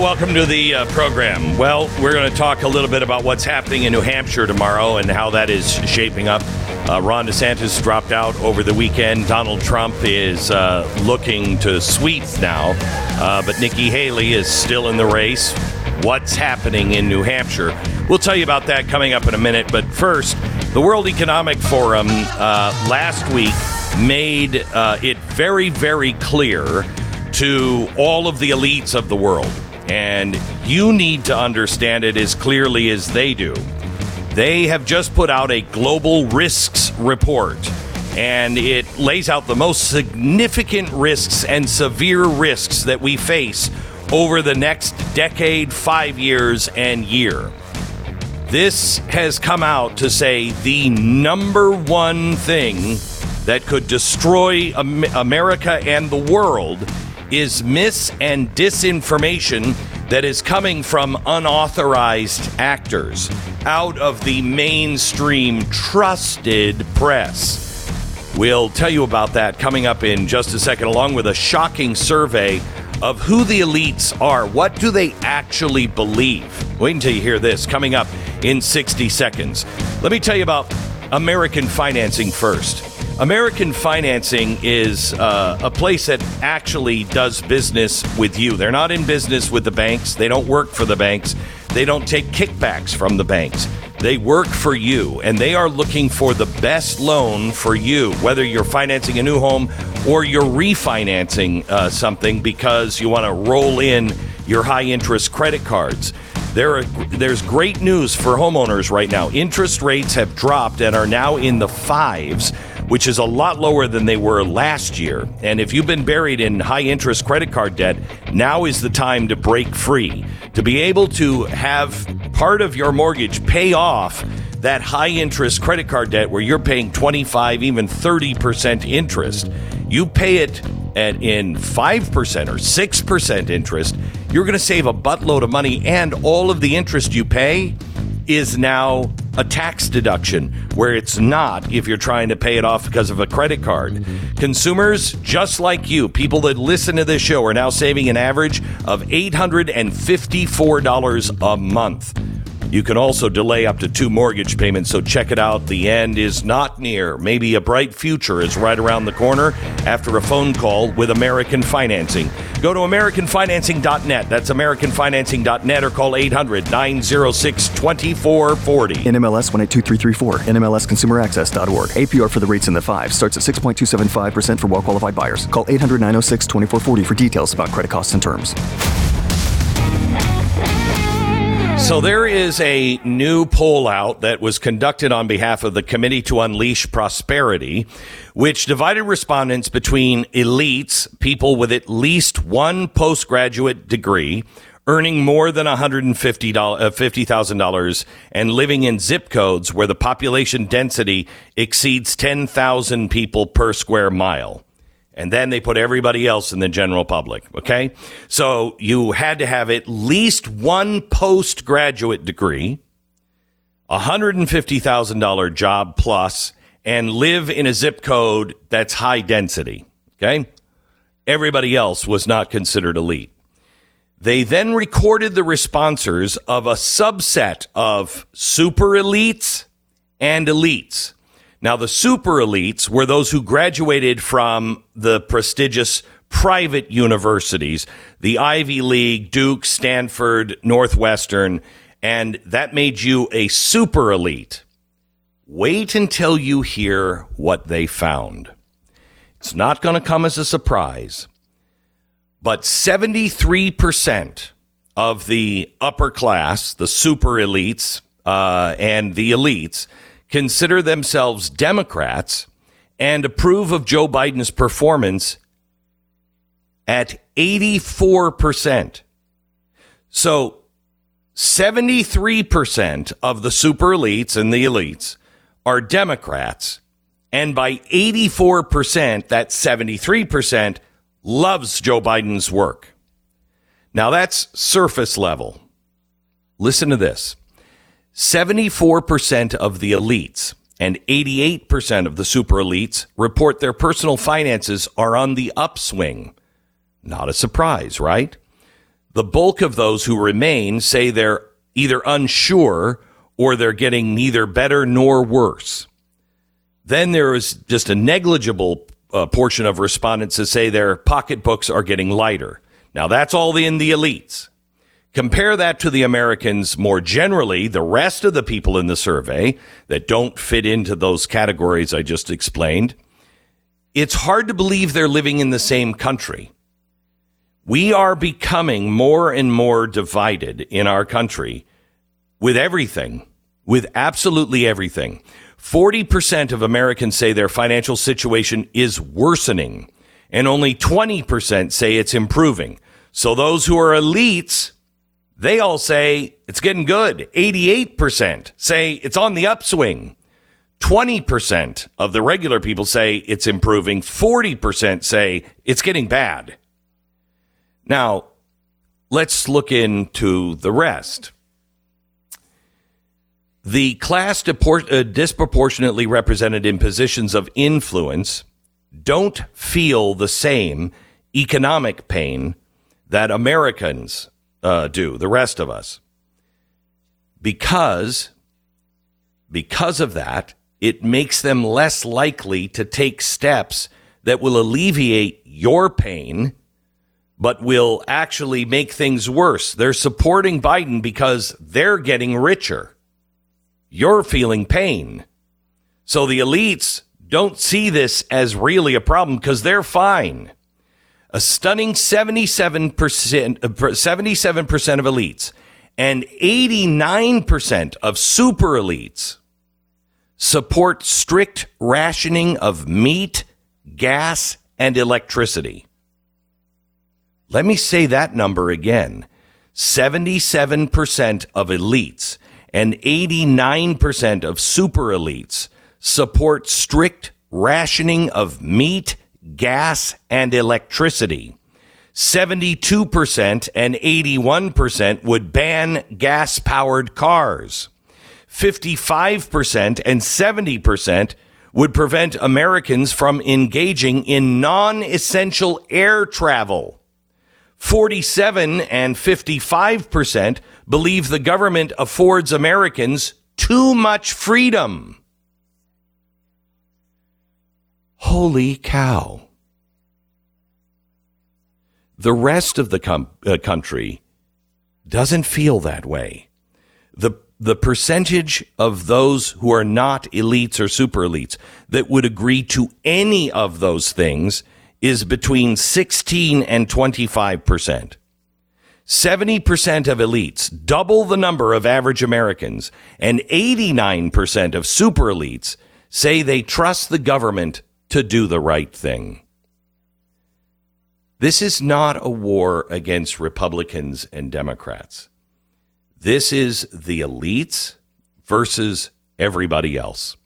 Welcome to the uh, program. Well, we're going to talk a little bit about what's happening in New Hampshire tomorrow and how that is shaping up. Uh, Ron DeSantis dropped out over the weekend. Donald Trump is uh, looking to sweep now, uh, but Nikki Haley is still in the race. What's happening in New Hampshire? We'll tell you about that coming up in a minute. But first, the World Economic Forum uh, last week made uh, it very, very clear to all of the elites of the world. And you need to understand it as clearly as they do. They have just put out a global risks report, and it lays out the most significant risks and severe risks that we face over the next decade, five years, and year. This has come out to say the number one thing that could destroy America and the world is mis and disinformation that is coming from unauthorized actors out of the mainstream trusted press. We'll tell you about that coming up in just a second, along with a shocking survey of who the elites are. What do they actually believe? Wait until you hear this coming up in 60 seconds. Let me tell you about American financing first. American Financing is uh, a place that actually does business with you. They're not in business with the banks, they don't work for the banks, they don't take kickbacks from the banks. They work for you, and they are looking for the best loan for you, whether you're financing a new home or you're refinancing uh, something because you want to roll in your high interest credit cards. There are, there's great news for homeowners right now. Interest rates have dropped and are now in the fives which is a lot lower than they were last year. And if you've been buried in high interest credit card debt, now is the time to break free. To be able to have part of your mortgage pay off that high interest credit card debt where you're paying 25, even 30% interest. You pay it at in 5% or 6% interest, you're going to save a buttload of money and all of the interest you pay is now a tax deduction where it's not if you're trying to pay it off because of a credit card. Consumers just like you, people that listen to this show, are now saving an average of $854 a month. You can also delay up to two mortgage payments, so check it out. The end is not near. Maybe a bright future is right around the corner after a phone call with American Financing. Go to AmericanFinancing.net. That's AmericanFinancing.net or call 800 906 2440. NMLS 182334, NMLSConsumerAccess.org. APR for the rates in the five starts at 6.275% for well qualified buyers. Call 800 906 2440 for details about credit costs and terms. So there is a new poll out that was conducted on behalf of the Committee to Unleash Prosperity, which divided respondents between elites, people with at least one postgraduate degree, earning more than $150,000 uh, and living in zip codes where the population density exceeds 10,000 people per square mile and then they put everybody else in the general public. Okay. So you had to have at least one postgraduate degree, a $150,000 job plus, and live in a zip code that's high density. Okay. Everybody else was not considered elite. They then recorded the responses of a subset of super elites and elites. Now, the super elites were those who graduated from the prestigious private universities, the Ivy League, Duke, Stanford, Northwestern, and that made you a super elite. Wait until you hear what they found. It's not going to come as a surprise, but 73% of the upper class, the super elites, uh, and the elites consider themselves Democrats and approve of Joe Biden's performance at 84%. So 73% of the super elites and the elites are Democrats. And by 84%, that 73% loves Joe Biden's work. Now that's surface level. listen to this 74% of the elites and 88% of the super elites report their personal finances are on the upswing. Not a surprise, right? The bulk of those who remain say they're either unsure or they're getting neither better nor worse. Then there is just a negligible uh, portion of respondents that say their pocketbooks are getting lighter. Now that's all in the elites. Compare that to the Americans more generally, the rest of the people in the survey that don't fit into those categories I just explained. It's hard to believe they're living in the same country. We are becoming more and more divided in our country with everything, with absolutely everything. 40% of Americans say their financial situation is worsening, and only 20% say it's improving. So those who are elites, they all say it's getting good. 88% say it's on the upswing. 20% of the regular people say it's improving. 40% say it's getting bad. Now, let's look into the rest. The class uh, disproportionately represented in positions of influence don't feel the same economic pain that Americans uh, do, the rest of us. Because, because of that, it makes them less likely to take steps that will alleviate your pain, but will actually make things worse. They're supporting Biden because they're getting richer. You're feeling pain. So the elites don't see this as really a problem because they're fine a stunning 77%, 77% uh, of elites and 89% of super elites support strict rationing of meat, gas, and electricity. Let me say that number again 77% of elites and 89% of super elites support strict rationing of meat, gas, and electricity. 72% and 81% would ban gas powered cars. 55% and 70% would prevent Americans from engaging in non essential air travel. 47 and 55% believe the government affords Americans too much freedom. Holy cow. The rest of the com- uh, country doesn't feel that way. The, the percentage of those who are not elites or super elites that would agree to any of those things is between 16 and 25 percent. 70% of elites, double the number of average Americans, and 89% of super elites say they trust the government to do the right thing. This is not a war against Republicans and Democrats. This is the elites versus everybody else.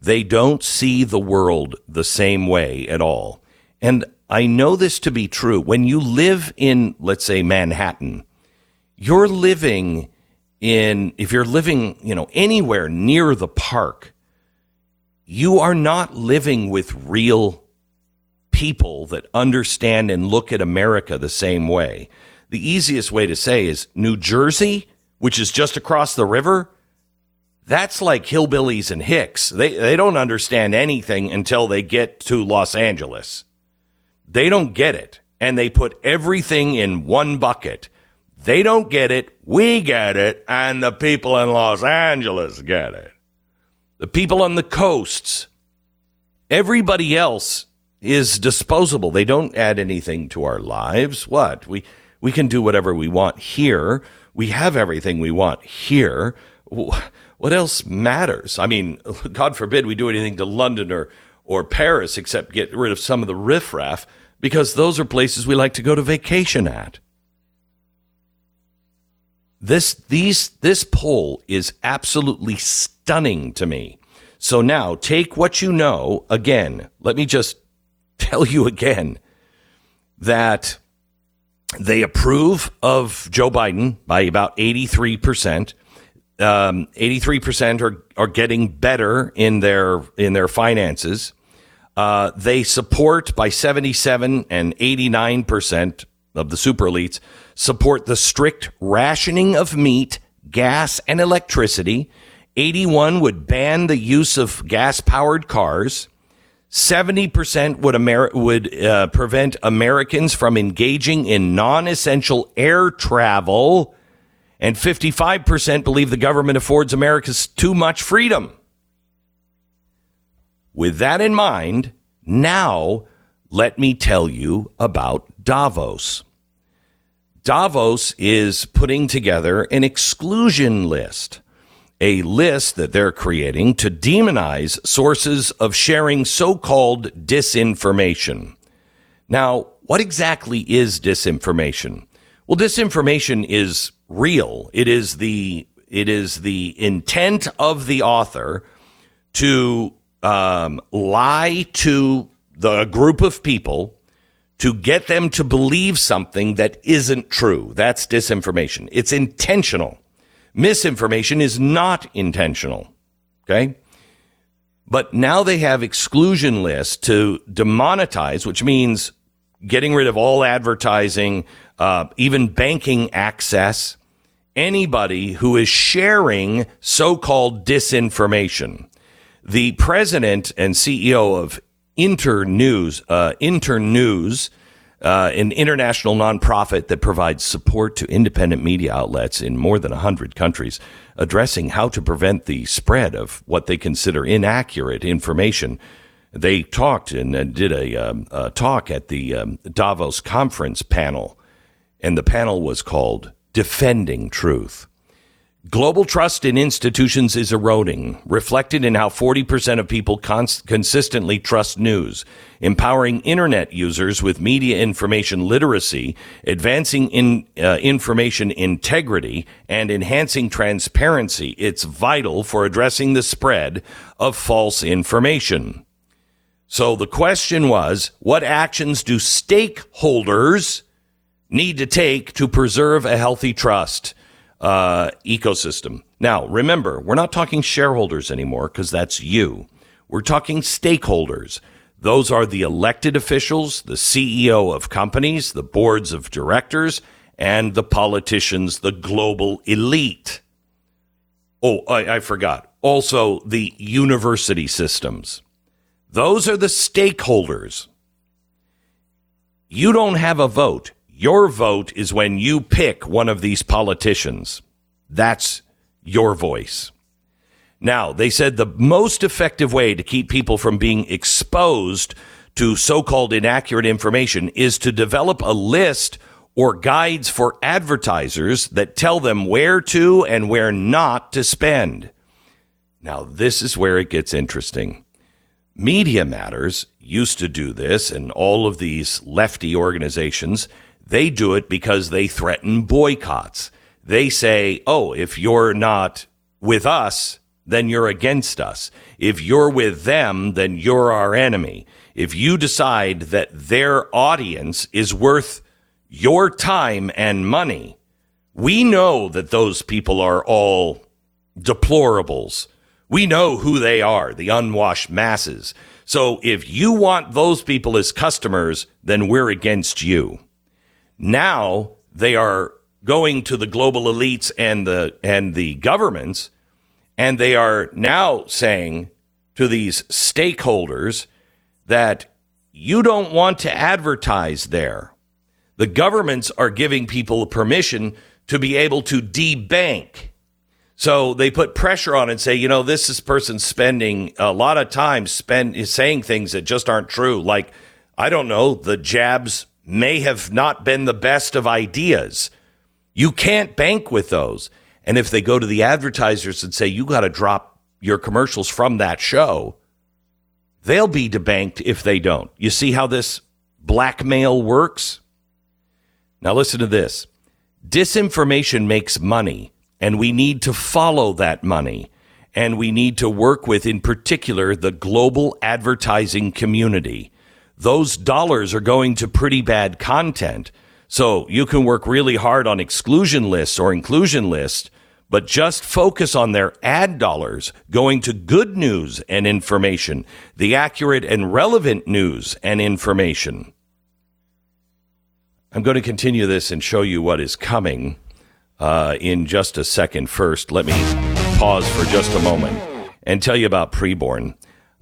They don't see the world the same way at all. And I know this to be true. When you live in, let's say, Manhattan, you're living in, if you're living, you know, anywhere near the park, you are not living with real people that understand and look at America the same way. The easiest way to say is New Jersey, which is just across the river, that's like hillbillies and hicks. They, they don't understand anything until they get to Los Angeles. They don't get it. And they put everything in one bucket. They don't get it. We get it. And the people in Los Angeles get it the people on the coasts, everybody else is disposable. They don't add anything to our lives. What? We we can do whatever we want here. We have everything we want here. What else matters? I mean, God forbid we do anything to London or or Paris except get rid of some of the riffraff because those are places we like to go to vacation at. This these this poll is absolutely stunning to me. So now take what you know again. Let me just tell you again that they approve of Joe Biden by about 83%. Um, 83% are, are getting better in their, in their finances. Uh, they support by 77 and 89% of the super elites support the strict rationing of meat, gas, and electricity. 81 would ban the use of gas powered cars. 70% would, Amer- would uh, prevent Americans from engaging in non essential air travel. And 55% believe the government affords Americans too much freedom. With that in mind, now let me tell you about Davos. Davos is putting together an exclusion list, a list that they're creating to demonize sources of sharing so called disinformation. Now, what exactly is disinformation? Well, disinformation is real. It is the it is the intent of the author to um, lie to the group of people to get them to believe something that isn't true. That's disinformation. It's intentional. Misinformation is not intentional. Okay. But now they have exclusion lists to demonetize, which means getting rid of all advertising, uh, even banking access, anybody who is sharing so called disinformation. The president and CEO of Internews, uh, Internews, uh, an international nonprofit that provides support to independent media outlets in more than 100 countries, addressing how to prevent the spread of what they consider inaccurate information. They talked and uh, did a, um, a, talk at the um, Davos conference panel, and the panel was called Defending Truth. Global trust in institutions is eroding, reflected in how 40% of people cons- consistently trust news, empowering internet users with media information literacy, advancing in, uh, information integrity, and enhancing transparency. It's vital for addressing the spread of false information. So the question was, what actions do stakeholders need to take to preserve a healthy trust? Uh, ecosystem. Now, remember, we're not talking shareholders anymore because that's you. We're talking stakeholders. Those are the elected officials, the CEO of companies, the boards of directors, and the politicians, the global elite. Oh, I, I forgot. Also, the university systems. Those are the stakeholders. You don't have a vote. Your vote is when you pick one of these politicians. That's your voice. Now, they said the most effective way to keep people from being exposed to so called inaccurate information is to develop a list or guides for advertisers that tell them where to and where not to spend. Now, this is where it gets interesting. Media Matters used to do this, and all of these lefty organizations they do it because they threaten boycotts. They say, oh, if you're not with us, then you're against us. If you're with them, then you're our enemy. If you decide that their audience is worth your time and money, we know that those people are all deplorables. We know who they are, the unwashed masses. So if you want those people as customers, then we're against you. Now they are going to the global elites and the and the governments, and they are now saying to these stakeholders that you don't want to advertise there. The governments are giving people permission to be able to debank. So they put pressure on and say, you know, this is person spending a lot of time spend saying things that just aren't true. Like, I don't know, the jabs may have not been the best of ideas. You can't bank with those. And if they go to the advertisers and say, you got to drop your commercials from that show, they'll be debanked if they don't. You see how this blackmail works? Now, listen to this disinformation makes money, and we need to follow that money. And we need to work with, in particular, the global advertising community those dollars are going to pretty bad content. So you can work really hard on exclusion lists or inclusion lists, but just focus on their ad dollars going to good news and information, the accurate and relevant news and information. I'm going to continue this and show you what is coming uh, in just a second. First, let me pause for just a moment and tell you about preborn.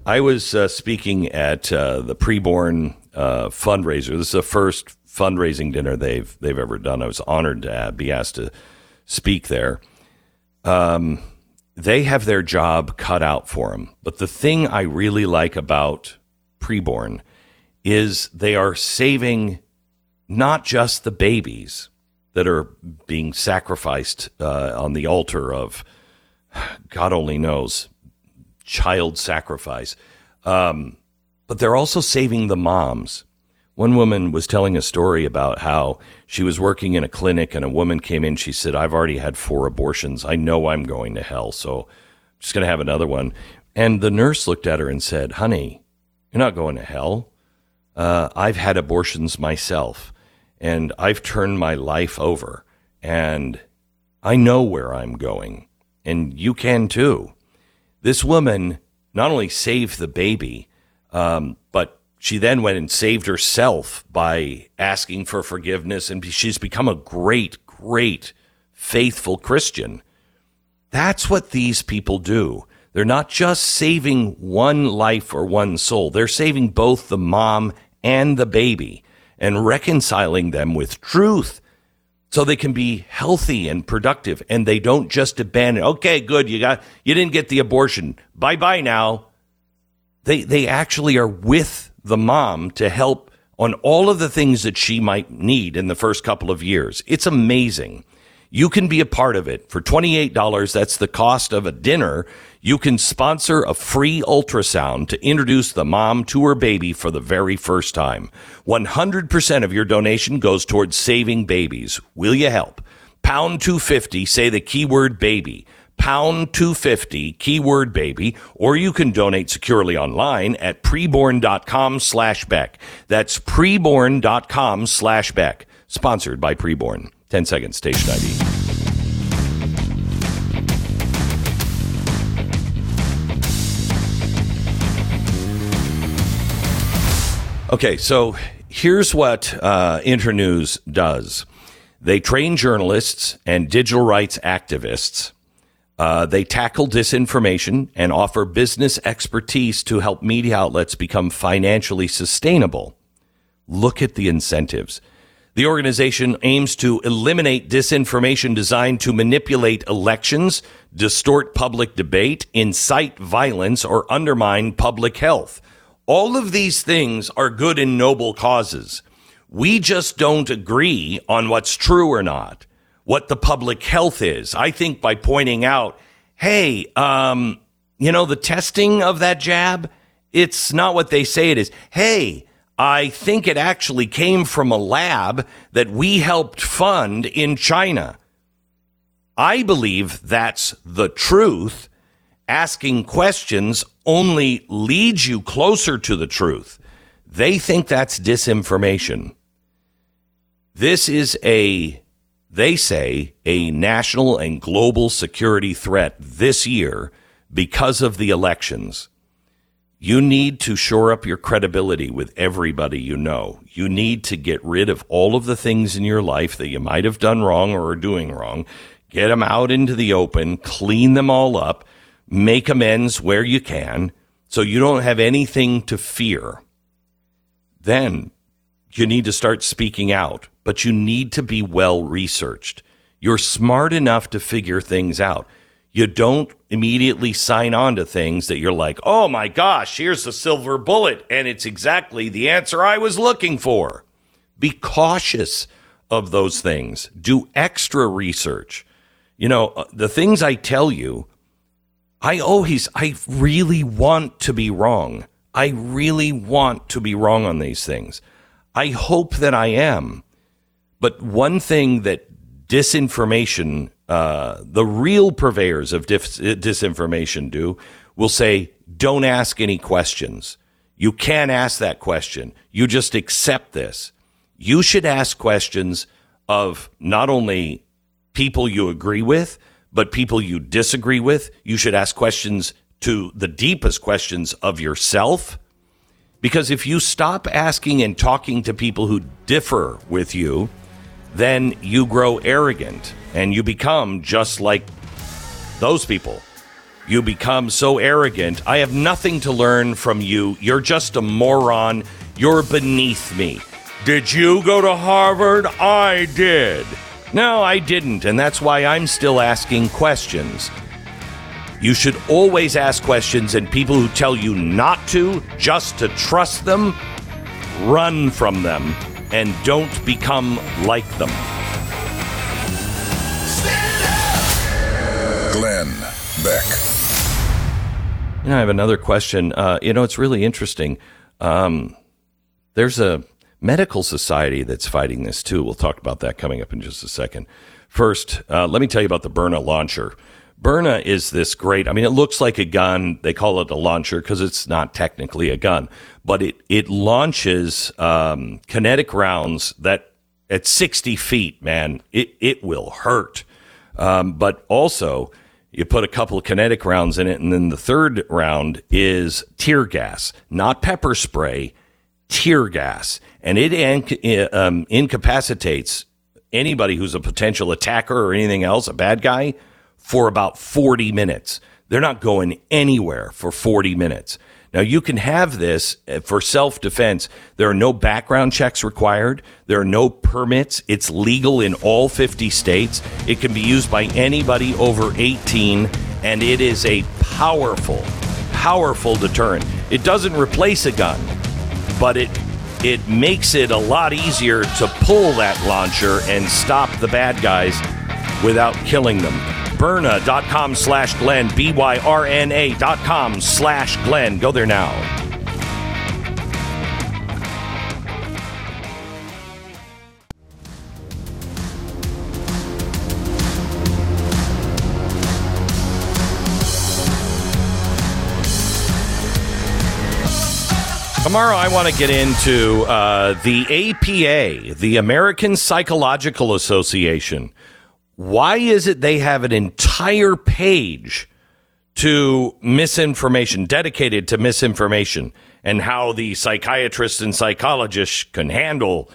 I was uh, speaking at uh, the preborn uh, fundraiser. This is the first fundraising dinner they've they've ever done. I was honored to be asked to speak there. Um, they have their job cut out for them. But the thing I really like about preborn is they are saving not just the babies that are being sacrificed uh, on the altar of God only knows child sacrifice, um, but they're also saving the moms. One woman was telling a story about how she was working in a clinic and a woman came in. She said, I've already had four abortions. I know I'm going to hell, so I'm just going to have another one. And the nurse looked at her and said, Honey, you're not going to hell. Uh, I've had abortions myself and I've turned my life over and I know where I'm going and you can too. This woman not only saved the baby, um, but she then went and saved herself by asking for forgiveness, and she's become a great, great, faithful Christian. That's what these people do. They're not just saving one life or one soul, they're saving both the mom and the baby and reconciling them with truth so they can be healthy and productive and they don't just abandon okay good you got you didn't get the abortion. Bye bye now. They they actually are with the mom to help on all of the things that she might need in the first couple of years. It's amazing you can be a part of it for $28 that's the cost of a dinner you can sponsor a free ultrasound to introduce the mom to her baby for the very first time. 100% of your donation goes towards saving babies. Will you help? Pound 250, say the keyword baby. Pound 250, keyword baby, or you can donate securely online at preborn.com slash Beck. That's preborn.com slash Beck. Sponsored by Preborn. 10 seconds, station ID. Okay, so here's what uh, Internews does they train journalists and digital rights activists. Uh, they tackle disinformation and offer business expertise to help media outlets become financially sustainable. Look at the incentives. The organization aims to eliminate disinformation designed to manipulate elections, distort public debate, incite violence, or undermine public health. All of these things are good and noble causes. We just don't agree on what's true or not, what the public health is. I think by pointing out, hey, um, you know, the testing of that jab, it's not what they say it is. Hey, I think it actually came from a lab that we helped fund in China. I believe that's the truth. Asking questions only leads you closer to the truth. They think that's disinformation. This is a, they say, a national and global security threat this year because of the elections. You need to shore up your credibility with everybody you know. You need to get rid of all of the things in your life that you might have done wrong or are doing wrong. Get them out into the open, clean them all up, make amends where you can so you don't have anything to fear. Then you need to start speaking out, but you need to be well researched. You're smart enough to figure things out. You don't immediately sign on to things that you're like, oh my gosh, here's the silver bullet, and it's exactly the answer I was looking for. Be cautious of those things. Do extra research. You know, uh, the things I tell you, I always, I really want to be wrong. I really want to be wrong on these things. I hope that I am. But one thing that disinformation, uh, the real purveyors of dis- disinformation do, will say, don't ask any questions. You can't ask that question. You just accept this. you should ask questions of not only people you agree with, but people you disagree with. You should ask questions to the deepest questions of yourself. Because if you stop asking and talking to people who differ with you, then you grow arrogant and you become just like those people. You become so arrogant. I have nothing to learn from you. You're just a moron. You're beneath me. Did you go to Harvard? I did. No, I didn't, and that's why I'm still asking questions. You should always ask questions, and people who tell you not to, just to trust them, run from them and don't become like them. Glenn Beck. You know, I have another question. Uh, you know, it's really interesting. Um, there's a medical society that's fighting this too. We'll talk about that coming up in just a second. First, uh, let me tell you about the Byrna launcher. Byrna is this great. I mean, it looks like a gun. They call it a launcher because it's not technically a gun, but it it launches um, kinetic rounds that at 60 feet, man, it it will hurt. Um, but also, you put a couple of kinetic rounds in it, and then the third round is tear gas, not pepper spray, tear gas, and it inc- um, incapacitates anybody who's a potential attacker or anything else, a bad guy, for about 40 minutes. They're not going anywhere for 40 minutes. Now, you can have this uh, for self defense. There are no background checks required. There are no permits. It's legal in all 50 states. It can be used by anybody over 18, and it is a powerful, powerful deterrent. It doesn't replace a gun, but it it makes it a lot easier to pull that launcher and stop the bad guys without killing them. Byrna.com slash Glenn, B Y R N A dot com slash Glenn. Go there now. Tomorrow, I want to get into uh, the APA, the American Psychological Association. Why is it they have an entire page to misinformation, dedicated to misinformation, and how the psychiatrists and psychologists can handle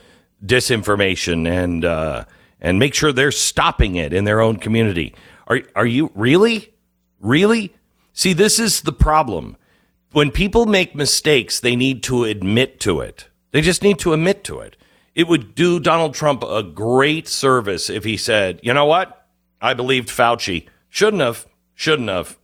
disinformation and uh, and make sure they're stopping it in their own community? Are are you really, really? See, this is the problem when people make mistakes, they need to admit to it. They just need to admit to it. It would do Donald Trump a great service if he said, you know what? I believed Fauci. Shouldn't have. Shouldn't have.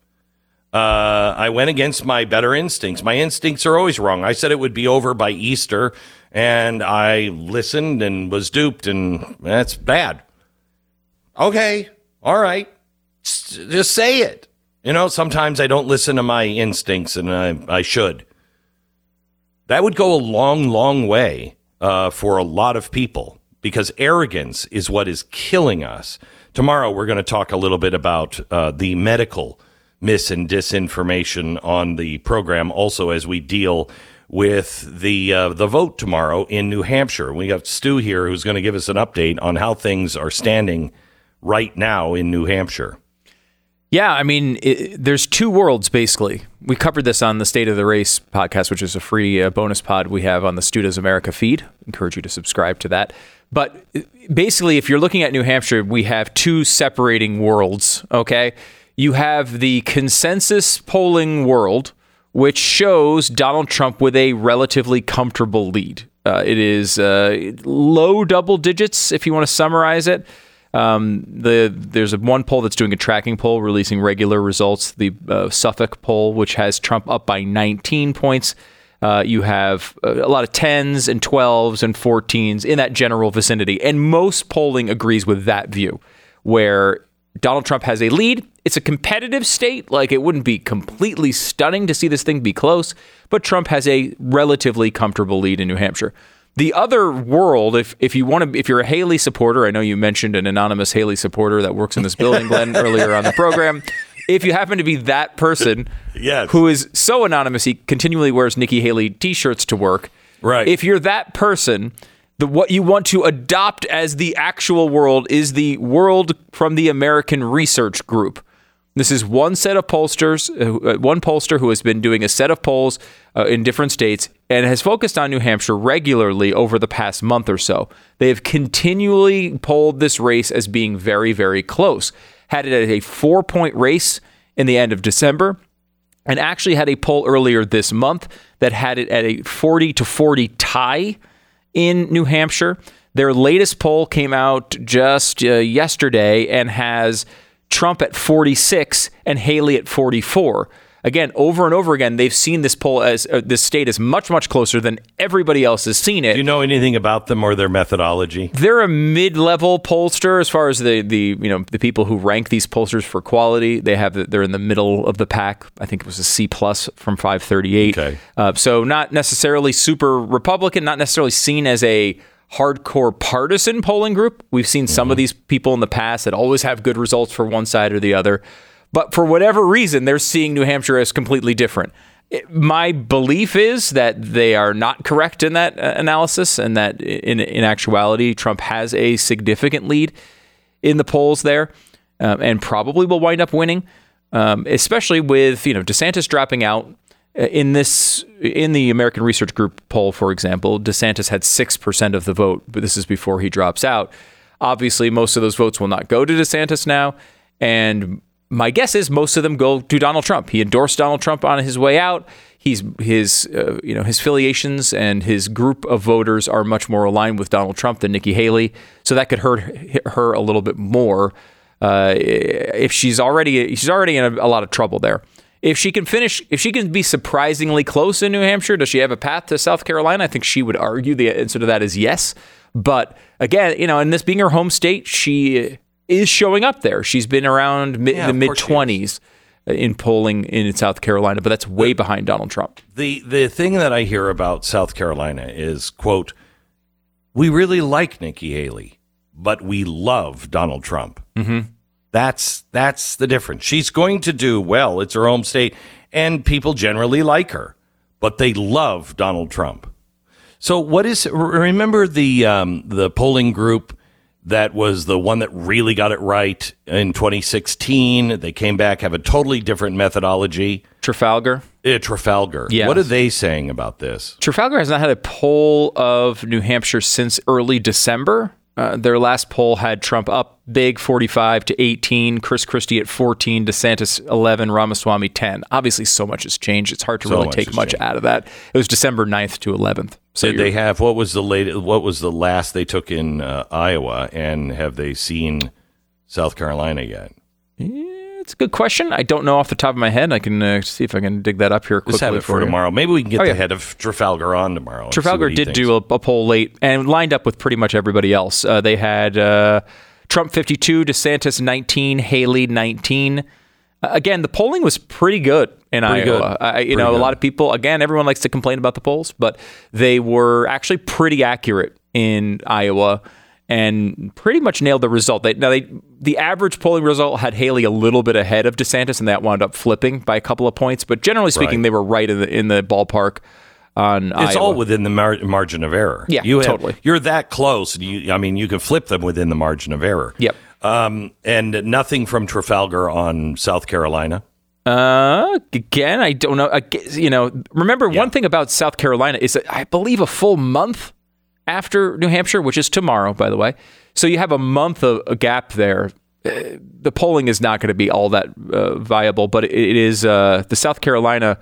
Uh, I went against my better instincts. My instincts are always wrong. I said it would be over by Easter, and I listened and was duped, and that's bad. Okay. All right. Just say it. You know, sometimes I don't listen to my instincts, and I, I should. That would go a long, long way uh, for a lot of people because arrogance is what is killing us. Tomorrow, we're going to talk a little bit about uh, the medical mis and disinformation on the program, also as we deal with the uh, the vote tomorrow in New Hampshire. We got Stu here who's going to give us an update on how things are standing right now in New Hampshire. Yeah, I mean, it, there's two worlds basically. We covered this on the State of the Race podcast, which is a free uh, bonus pod we have on the Stu Does America feed. Encourage you to subscribe to that. But basically, if you're looking at New Hampshire, we have two separating worlds. Okay, you have the consensus polling world, which shows Donald Trump with a relatively comfortable lead. Uh, it is uh, low double digits, if you want to summarize it. Um, the there's a one poll that's doing a tracking poll, releasing regular results. The uh, Suffolk poll, which has Trump up by 19 points. Uh, you have a lot of 10s and 12s and 14s in that general vicinity, and most polling agrees with that view, where Donald Trump has a lead. It's a competitive state. Like it wouldn't be completely stunning to see this thing be close, but Trump has a relatively comfortable lead in New Hampshire. The other world, if if you want to, if you're a Haley supporter, I know you mentioned an anonymous Haley supporter that works in this building, Glenn, earlier on the program. If you happen to be that person, yes. who is so anonymous, he continually wears Nikki Haley T-shirts to work. Right. If you're that person, the what you want to adopt as the actual world is the world from the American Research Group. This is one set of pollsters, uh, one pollster who has been doing a set of polls uh, in different states and has focused on New Hampshire regularly over the past month or so. They have continually polled this race as being very, very close. Had it at a four point race in the end of December, and actually had a poll earlier this month that had it at a 40 to 40 tie in New Hampshire. Their latest poll came out just uh, yesterday and has Trump at 46 and Haley at 44. Again, over and over again, they've seen this poll as uh, this state is much, much closer than everybody else has seen it. Do you know anything about them or their methodology? They're a mid-level pollster as far as the the you know the people who rank these pollsters for quality. They have they're in the middle of the pack. I think it was a C plus from 538. Okay. Uh, so not necessarily super Republican, not necessarily seen as a hardcore partisan polling group. We've seen some of these people in the past that always have good results for one side or the other. But for whatever reason, they're seeing New Hampshire as completely different. It- my belief is that they are not correct in that uh, analysis, and that in, in actuality, Trump has a significant lead in the polls there, um, and probably will wind up winning. Um, especially with you know DeSantis dropping out in this in the American Research Group poll, for example, DeSantis had six percent of the vote, but this is before he drops out. Obviously, most of those votes will not go to DeSantis now, and my guess is most of them go to Donald Trump. He endorsed Donald Trump on his way out. He's his uh, you know his affiliations and his group of voters are much more aligned with Donald Trump than Nikki Haley, so that could hurt her a little bit more. Uh, if she's already she's already in a, a lot of trouble there. If she can finish, if she can be surprisingly close in New Hampshire, does she have a path to South Carolina? I think she would argue the answer to that is yes. But again, you know, and this being her home state, she is showing up there. She's been around mid, Yeah, the mid course she is. twenties in polling in South Carolina, but that's way behind Donald Trump. The the thing that I hear about South Carolina is quote, we really like Nikki Haley, but we love Donald Trump. Mm-hmm. That's that's the difference. She's going to do well. It's her home state, and people generally like her, but they love Donald Trump. So what is? Remember the um, the polling group that was the one that really got it right in 2016. They came back have a totally different methodology. Trafalgar. Uh, Trafalgar. Yes. What are they saying about this? Trafalgar has not had a poll of New Hampshire since early December. Uh, their last poll had Trump up big 45 to 18, Chris Christie at 14, DeSantis 11, Ramaswamy 10. Obviously, so much has changed. It's hard to So really much take much changed. out of that. It was December 9th to 11th. So Did they have what was the latest? What was the last they took in uh, Iowa? And have they seen South Carolina yet? It's a good question. I don't know off the top of my head. I can uh, see if I can dig that up here quickly Let's have it for you. tomorrow. Maybe we can get Oh, the yeah. head of Trafalgar on tomorrow. Trafalgar did thinks. do a, a poll late and lined up with pretty much everybody else. Uh, they had uh, Trump 52, DeSantis 19, Haley 19. Uh, again, the polling was pretty good in Pretty Iowa. good. I, you Pretty know, good. a lot of people, again, everyone likes to complain about the polls, but they were actually pretty accurate in Iowa and pretty much nailed the result. They, now, they, the average polling result had Haley a little bit ahead of DeSantis, and that wound up flipping by a couple of points. But generally speaking, Right. they were right in the in the ballpark on It's Iowa. all within the mar- margin of error. Yeah, you have, totally. You're that close. and You, I mean, you can flip them within the margin of error. Yep. Um, and nothing from Trafalgar on South Carolina. Uh, again, I don't know. You know, remember one thing about South Carolina is that I believe a full month after New Hampshire, which is tomorrow, by the way. So you have a month of a gap there. Uh, The polling is not going to be all that uh, viable, but it, is. Uh, the South Carolina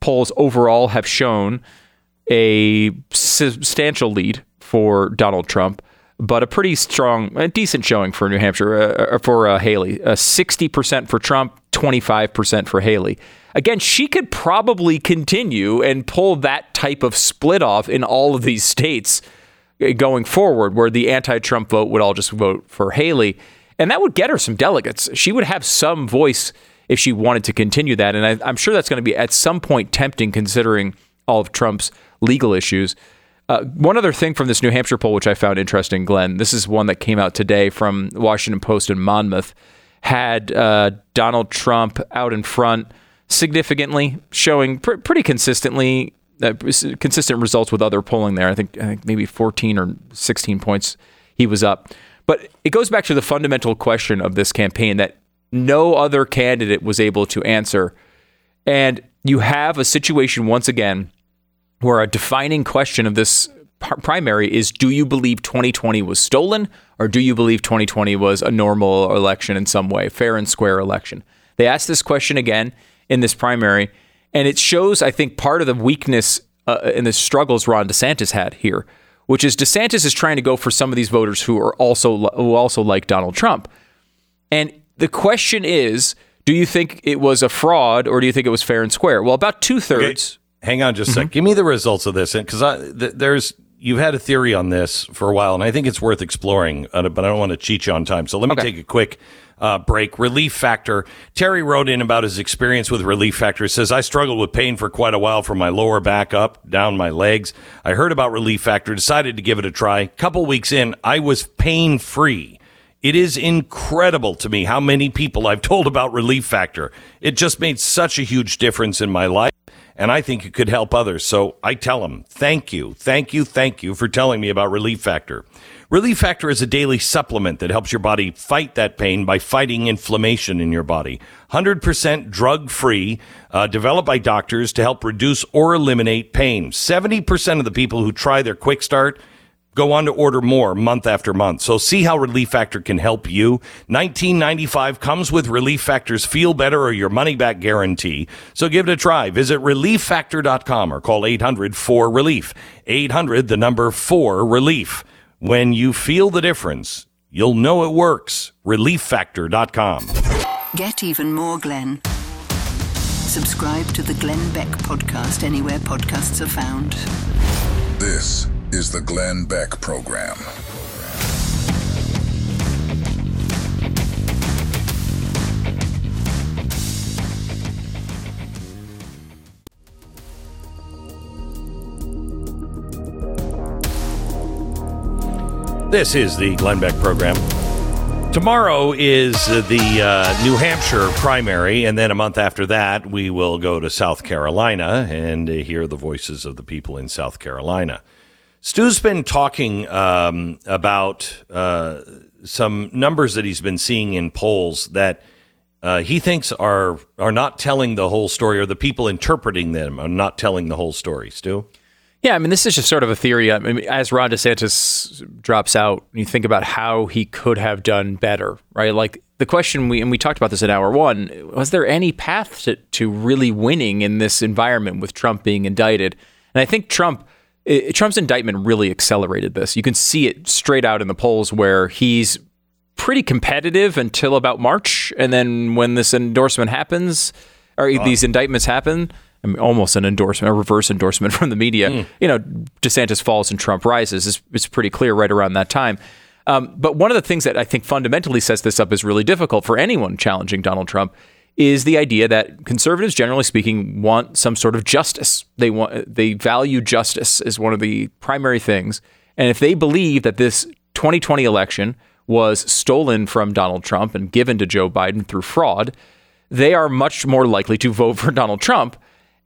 polls overall have shown a substantial lead for Donald Trump, but a pretty strong, a decent showing for New Hampshire, uh, uh, for uh, Haley. Uh, 60% for Trump, 25% for Haley. Again, she could probably continue and pull that type of split off in all of these states going forward, where the anti Trump vote would all just vote for Haley. And that would get her some delegates. She would have some voice if she wanted to continue that. And I, I'm sure that's going to be at some point tempting considering all of Trump's legal issues. Uh, one other thing from this New Hampshire poll, which I found interesting, Glenn, this is one that came out today from Washington Post in Monmouth, had uh, Donald Trump out in front significantly, showing pr- pretty consistently consistent results with other polling there. I think, I think maybe 14 or 16 points he was up. But it goes back to the fundamental question of this campaign that no other candidate was able to answer. And you have a situation once again where a defining question of this primary is do you believe 2020 was stolen or do you believe 2020 was a normal election in some way, fair and square election? They asked this question again in this primary, and it shows, I think, part of the weakness uh, in the struggles Ron DeSantis had here, which is DeSantis is trying to go for some of these voters who are also who also like Donald Trump, and the question is, do you think it was a fraud or do you think it was fair and square? Well, about two thirds. Okay. Hang on just a mm-hmm. sec. Give me the results of this, because th- there's you've had a theory on this for a while, and I think it's worth exploring. Uh, but I don't want to cheat you on time, so let me okay. take a quick uh, break. Relief Factor. Terry wrote in about his experience with Relief Factor. He says, I struggled with pain for quite a while from my lower back up, down my legs. I heard about Relief Factor, decided to give it a try. Couple weeks in, I was pain free. It is incredible to me how many people I've told about Relief Factor. It just made such a huge difference in my life, and I think it could help others. So I tell them, thank you, thank you, thank you for telling me about Relief Factor. Relief Factor is a daily supplement that helps your body fight that pain by fighting inflammation in your body. 100% drug free, uh, developed by doctors to help reduce or eliminate pain. 70% of the people who try their quick start go on to order more month after month. So see how Relief Factor can help you. 1995 comes with Relief Factor's feel better or your money back guarantee. So give it a try. Visit relieffactor.com or call 800 4 relief. 800 the number 4 relief. When you feel the difference, you'll know it works. ReliefFactor.com. Get even more Glenn. Subscribe to the Glenn Beck podcast anywhere podcasts are found. This is the Glenn Beck Program. This is the Glenn Beck program. Tomorrow is the uh, New Hampshire primary, and then a month after that, we will go to South Carolina and hear the voices of the people in South Carolina. Stu's been talking um, about uh, some numbers that he's been seeing in polls that uh, he thinks are are not telling the whole story, or the people interpreting them are not telling the whole story. Stu. Yeah, I mean, this is just sort of a theory. I mean, as Ron DeSantis drops out, you think about how he could have done better, right? Like the question we and we talked about this in hour one: was there any path to, to really winning in this environment with Trump being indicted? And I think Trump. It, Trump's indictment really accelerated this. You can see it straight out in the polls where he's pretty competitive until about March, and then when this endorsement happens, or these indictments happen, I mean, almost an endorsement, a reverse endorsement from the media. Mm. You know, DeSantis falls and Trump rises. It's, it's pretty clear right around that time. Um, but one of the things that I think fundamentally sets this up is really difficult for anyone challenging Donald Trump is the idea that conservatives, generally speaking, want some sort of justice. They want they value justice as one of the primary things. And if they believe that this 2020 election was stolen from Donald Trump and given to Joe Biden through fraud, they are much more likely to vote for Donald Trump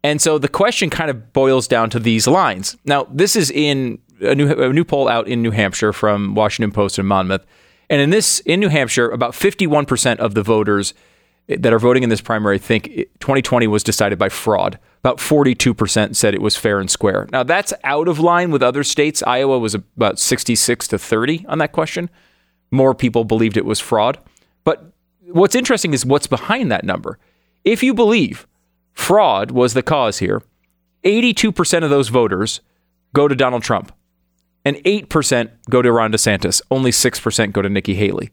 and so the question kind of boils down to these lines. Now, this is in a new, a new poll out in New Hampshire from Washington Post and Monmouth. And in this, in New Hampshire, about 51% of the voters that are voting in this primary think 2020 was decided by fraud. About 42% said it was fair and square. Now, that's out of line with other states. Iowa was about 66 to 30 on that question. More people believed it was fraud. But what's interesting is what's behind that number. If you believe fraud was the cause here. 82% of those voters go to Donald Trump, and 8% go to Ron DeSantis. Only 6% go to Nikki Haley.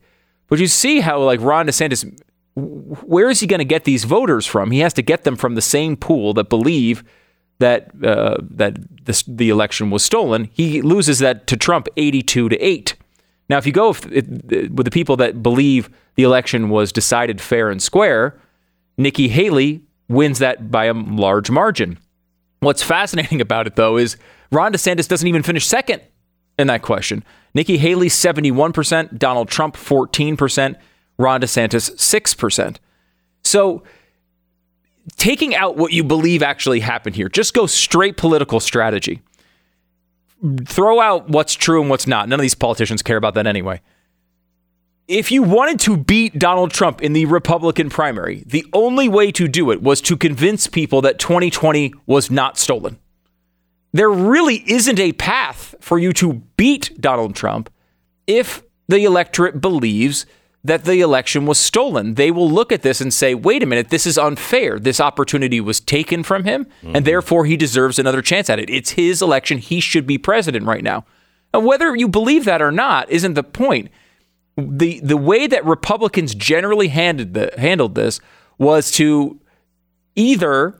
But you see how, like, Ron DeSantis, where is he going to get these voters from? He has to get them from the same pool that believe that uh, that this, the election was stolen. He loses that to Trump 82 to 8. Now, if you go with the people that believe the election was decided fair and square, Nikki Haley wins that by a large margin. What's fascinating about it, though, is Ron DeSantis doesn't even finish second in that question. Nikki Haley, 71%, Donald Trump, 14%, Ron DeSantis, 6%. So taking out what you believe actually happened here, just go straight political strategy. Throw out what's true and what's not. None of these politicians care about that anyway. If you wanted to beat Donald Trump in the Republican primary, the only way to do it was to convince people that 2020 was not stolen. There really isn't a path for you to beat Donald Trump if the electorate believes that the election was stolen. They will look at this and say, wait a minute, this is unfair. This opportunity was taken from him, mm-hmm. and therefore he deserves another chance at it. It's his election. He should be president right now. And whether you believe that or not isn't the point. The, the way that Republicans generally handled, the, handled this was to either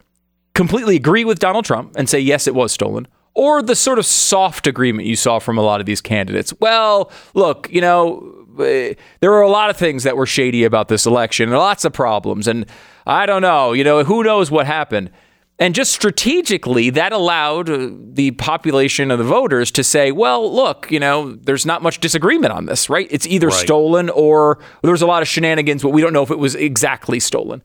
completely agree with Donald Trump and say, yes, it was stolen, or the sort of soft agreement you saw from a lot of these candidates. Well, look, you know, there were a lot of things that were shady about this election and lots of problems. And I don't know, you know, who knows what happened. And just strategically, that allowed uh, the population of the voters to say, well, look, you know, there's not much disagreement on this, right? It's either right. stolen or there's a lot of shenanigans, but we don't know if it was exactly stolen.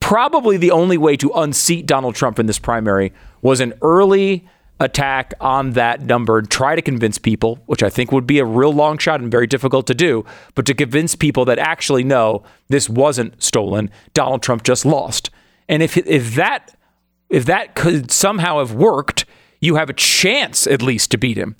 Probably the only way to unseat Donald Trump in this primary was an early attack on that number and try to convince people, which I think would be a real long shot and very difficult to do, but to convince people that actually no, this wasn't stolen. Donald Trump just lost. And if if that if that could somehow have worked, you have a chance at least to beat him.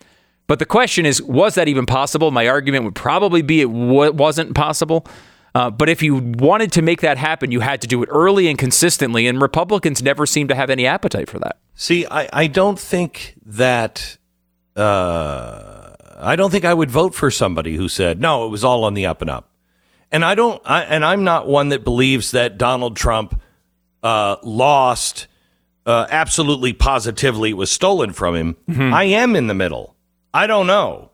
But the question is, was that even possible? My argument would probably be it w- wasn't possible. Uh, but if you wanted to make that happen, you had to do it early and consistently, and Republicans never seem to have any appetite for that. See, I, I don't think that. Uh, I don't think I would vote for somebody who said no, it was all on the up and up. And I don't. I, and I'm not one that believes that Donald Trump uh, lost. Uh, absolutely, positively, it was stolen from him. Mm-hmm. I am in the middle. I don't know.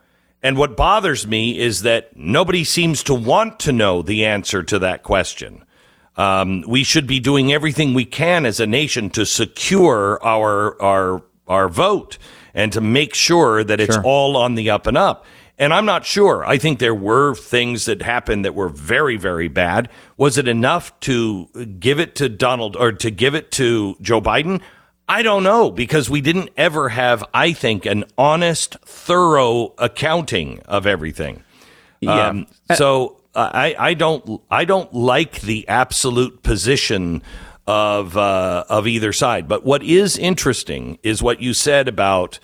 And what bothers me is that nobody seems to want to know the answer to that question. Um, we should be doing everything we can as a nation to secure our our our vote and to make sure that it's sure. all on the up and up. And I'm not sure. I think there were things that happened that were very, very bad. Was it enough to give it to Donald or to give it to Joe Biden? I don't know because we didn't ever have, I think, an honest, thorough accounting of everything. Yeah. Um, so I, I don't I don't like the absolute position of uh, of either side. But what is interesting is what you said about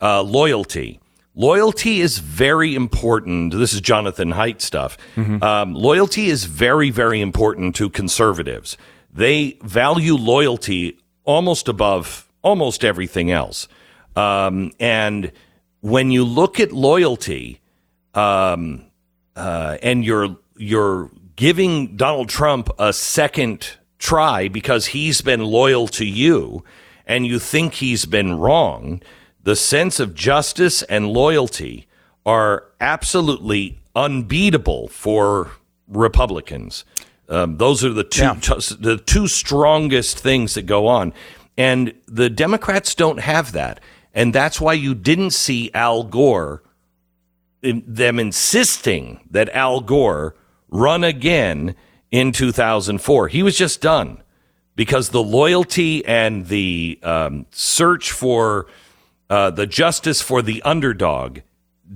uh, loyalty. Loyalty is very important. This is Jonathan Haidt stuff. Mm-hmm. Um, loyalty is very, very important to conservatives. They value loyalty almost above almost everything else. Um, and when you look at loyalty, um, uh, and you're you're giving Donald Trump a second try because he's been loyal to you, and you think he's been wrong, the sense of justice and loyalty are absolutely unbeatable for Republicans. Um, those are the two yeah. t- the two strongest things that go on, and the Democrats don't have that, and that's why you didn't see Al Gore in, them insisting that Al Gore run again in 2004. He was just done because the loyalty and the um, search for uh, the justice for the underdog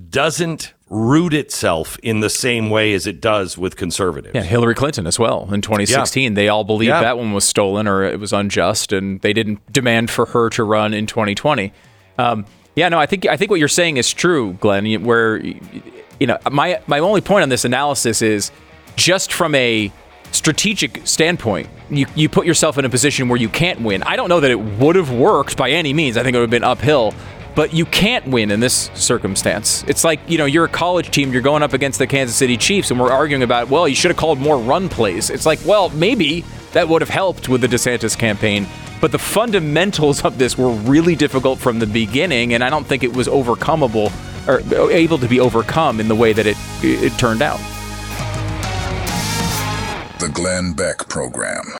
doesn't root itself in the same way as it does with conservatives. Yeah, Hillary Clinton as well in 2016. Yeah. They all believed yeah. that one was stolen or it was unjust, and they didn't demand for her to run in 2020. Um, yeah, no, I think I think what you're saying is true, Glenn. Where you know my my only point on this analysis is just from a strategic standpoint, you, you put yourself in a position where you can't win. I don't know that it would have worked by any means. I think it would have been uphill but you can't win in this circumstance. It's like, you know, you're a college team, you're going up against the Kansas City Chiefs, and we're arguing about, well, you should have called more run plays. It's like, well, maybe that would have helped with the DeSantis campaign, but the fundamentals of this were really difficult from the beginning, and I don't think it was overcomable or able to be overcome in the way that it, it turned out. The Glenn Beck Program.